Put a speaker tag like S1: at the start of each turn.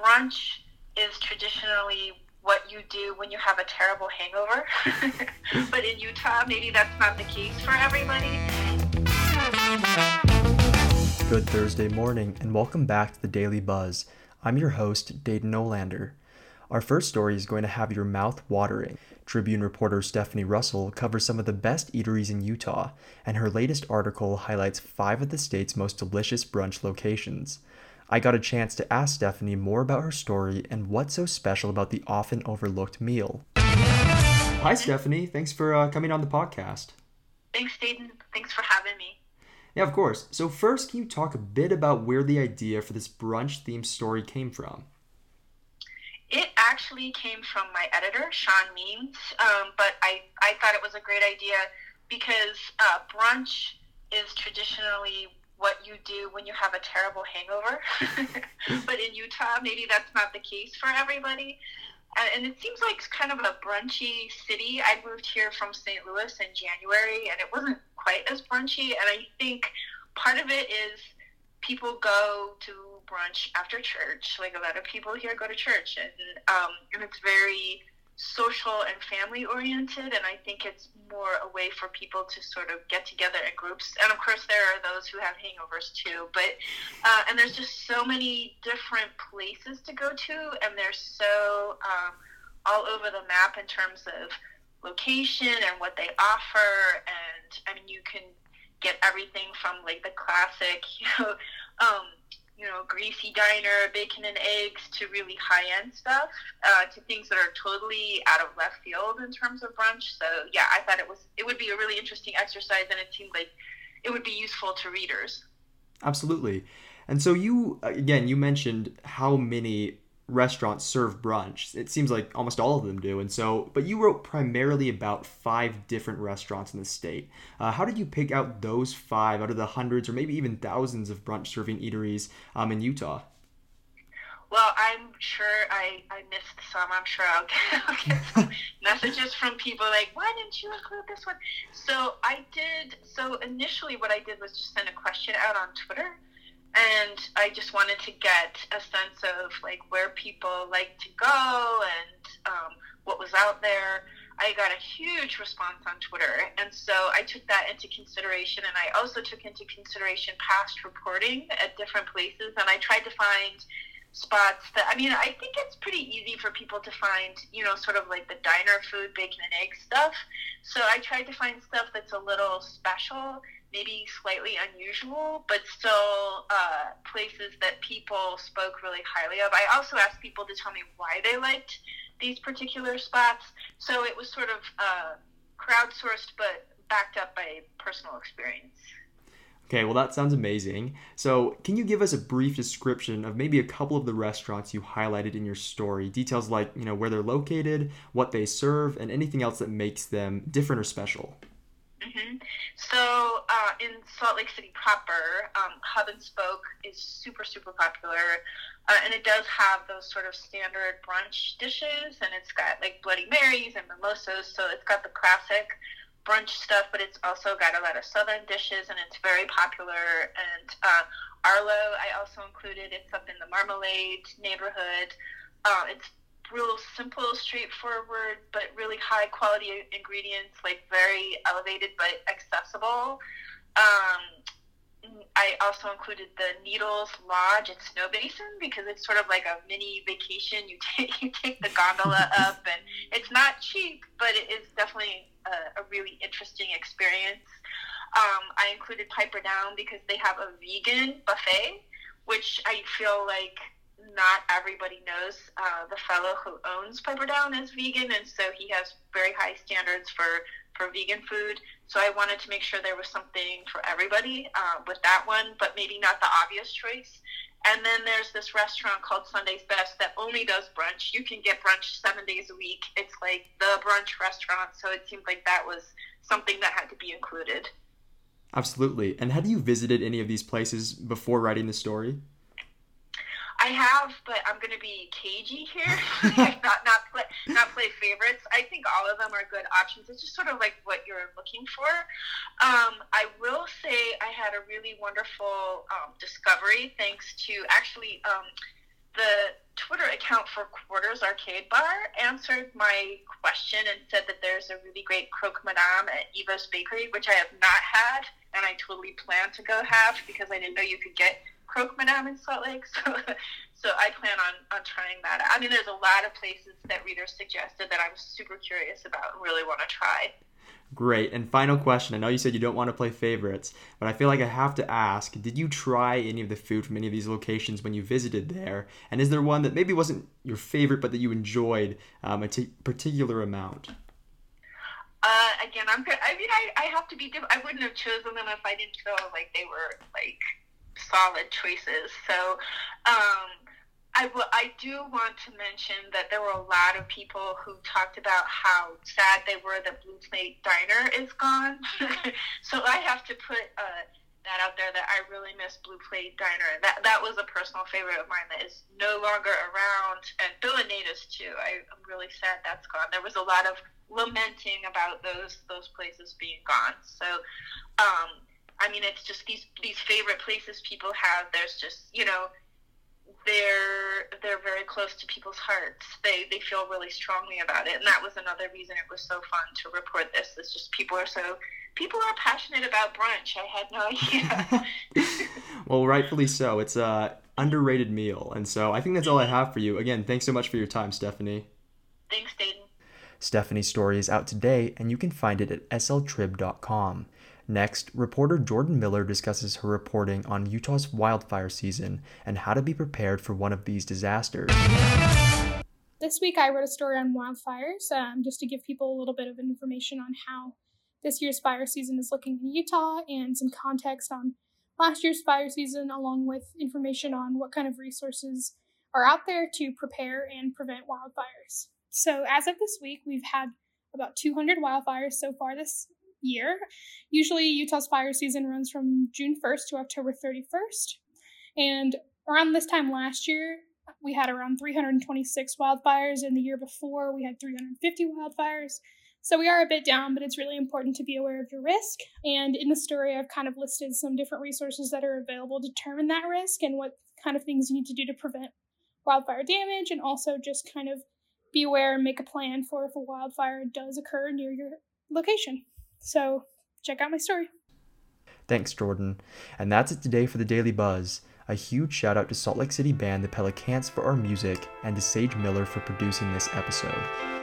S1: brunch is traditionally what you do when you have a terrible hangover. but in Utah, maybe that's not the case for everybody.
S2: Good Thursday morning, and welcome back to the Daily Buzz. I'm your host, Daedan Olander. Our first story is going to have your mouth watering. Tribune reporter Stefene Russell covers some of the best eateries in Utah, and her latest article highlights five of the state's most delicious brunch locations. I got a chance to ask Stefene more about her story and what's so special about the often overlooked meal. Hi, Stefene. Thanks for uh, coming on the podcast.
S1: Thanks, Daedan. Thanks for having me.
S2: Yeah, of course. So, first, can you talk a bit about where the idea for this brunch themed story came from?
S1: It actually came from my editor, Sean Means, um, but I, I thought it was a great idea because uh, brunch is traditionally what you do when you have a terrible hangover. but in Utah, maybe that's not the case for everybody. And it seems like kind of a brunchy city. I moved here from St. Louis in January, and it wasn't quite as brunchy. And I think part of it is people go to brunch after church. Like a lot of people here go to church, and um, and it's very social and family oriented and i think it's more a way for people to sort of get together in groups. And of course there are those who have hangovers too but uh, and there's just so many different places to go to and they're so um, all over the map in terms of location and what they offer. And i mean you can get everything from like the classic you know um, you know, greasy diner, bacon and eggs to really high end stuff, uh, to things that are totally out of left field in terms of brunch. So yeah, I thought it was it would be a really interesting exercise, and it seemed like it would be useful to readers.
S2: Absolutely. And so you again, you mentioned how many restaurants serve brunch. It seems like almost all of them do. And so, but you wrote primarily about five different restaurants in the state. Uh, how did you pick out those five out of the hundreds or maybe even thousands of brunch serving eateries um, in Utah?
S1: Well, I'm sure I, I missed some. I'm sure I'll get, I'll get some messages from people like, why didn't you include this one? So I did. So initially, what I did was just send a question out on Twitter and I just wanted to get a sense of like where people like to go and um, what was out there. I got a huge response on Twitter, and so I took that into consideration, and I also took into consideration past reporting at different places, and I tried to find spots that I mean I think it's pretty easy for people to find you know sort of like the diner food bacon and egg stuff so I tried to find stuff that's a little special maybe slightly unusual, but still uh, places that people spoke really highly of. I also asked people to tell me why they liked these particular spots. So it was sort of uh, crowdsourced, but backed up by personal experience.
S2: Okay, well, that sounds amazing. So, can you give us a brief description of maybe a couple of the restaurants you highlighted in your story? Details like, you know, where they're located, what they serve, and anything else that makes them different or special.
S1: Mm-hmm. So uh, in Salt Lake City proper, um, Hub and Spoke is super, super popular. Uh, and it does have those sort of standard brunch dishes, and it's got like Bloody Marys and mimosas. So it's got the classic brunch stuff, but it's also got a lot of southern dishes, and it's very popular. And uh, Arlo, I also included. It's up in the Marmalade neighborhood. Uh, it's real simple, straightforward, but really high quality ingredients, like very elevated but accessible. Um, I also included the Needles Lodge at Snowbasin because it's sort of like a mini vacation. You take you take the gondola up, and it's not cheap, but it is definitely a, a really interesting experience. Um, I included Piper Down because they have a vegan buffet, which I feel like not everybody knows uh, the fellow who owns Piper Down is vegan, and so he has very high standards for for vegan food. So I wanted to make sure there was something for everybody uh, with that one, but maybe not the obvious choice. And then there's this restaurant called Sunday's Best that only does brunch. You can get brunch seven days a week. It's like the brunch restaurant. So it seemed like that was something that had to be included.
S2: Absolutely. And had you visited any of these places before writing the story?
S1: I have, but I'm going to be cagey here, not not play not play favorites. I think all of them are good options. It's just sort of like what you're looking for. Um, I will say I had a really wonderful um, discovery thanks to actually um, the Twitter account for Quarters Arcade Bar answered my question and said that there's a really great croque madame at Eva's Bakery, which I have not had, and I totally plan to go have because I didn't know you could get croque madame in Salt Lake. So, so I plan on, on trying that. I mean, there's a lot of places that readers suggested that I'm super curious about and really want to try.
S2: Great. And final question. I know you said you don't want to play favorites, but I feel like I have to ask Did you try any of the food from any of these locations when you visited there? And is there one that maybe wasn't your favorite, but that you enjoyed um, a t- particular amount?
S1: Uh, again, I'm. I mean, I, I have to be. I wouldn't have chosen them if I didn't feel like they were like solid choices. So, um, I, w- I do want to mention that there were a lot of people who talked about how sad they were that Blue Plate Diner is gone. so I have to put uh, that out there that I really miss Blue Plate Diner. That that was a personal favorite of mine that is no longer around, and Billinatus too. I, I'm really sad that's gone. There was a lot of lamenting about those those places being gone. So. Um, I mean, it's just these these favorite places people have. There's just you know they're they're very close to people's hearts. They they feel really strongly about it, and that was another reason it was so fun to report this. It's just people are so people are passionate about brunch. I had no
S2: idea. well, rightfully so. It's a underrated meal, and so I think that's all I have for you. Again, thanks so much for your time, Stefene.
S1: Thanks, Daedan.
S2: Stefene's story is out today, and you can find it at sltrib.com. Next, reporter Jordan Miller discusses her reporting on Utah's wildfire season and how to be prepared for one of these disasters.
S3: This week, I wrote a story on wildfires um, just to give people a little bit of information on how this year's fire season is looking in Utah and some context on last year's fire season, along with information on what kind of resources are out there to prepare and prevent wildfires. So, as of this week, we've had about 200 wildfires so far this year. Usually, Utah's fire season runs from June 1st to October 31st. And around this time last year, we had around 326 wildfires, and the year before, we had 350 wildfires. So we are a bit down, but it's really important to be aware of your risk. And in the story, I've kind of listed some different resources that are available to determine that risk and what kind of things you need to do to prevent wildfire damage, and also just kind of be aware and make a plan for if a wildfire does occur near your location. So check out my story.
S2: Thanks, Jordan. And that's it today for the Daily Buzz. A huge shout out to Salt Lake City band The Pelicans for our music and to Sage Miller for producing this episode.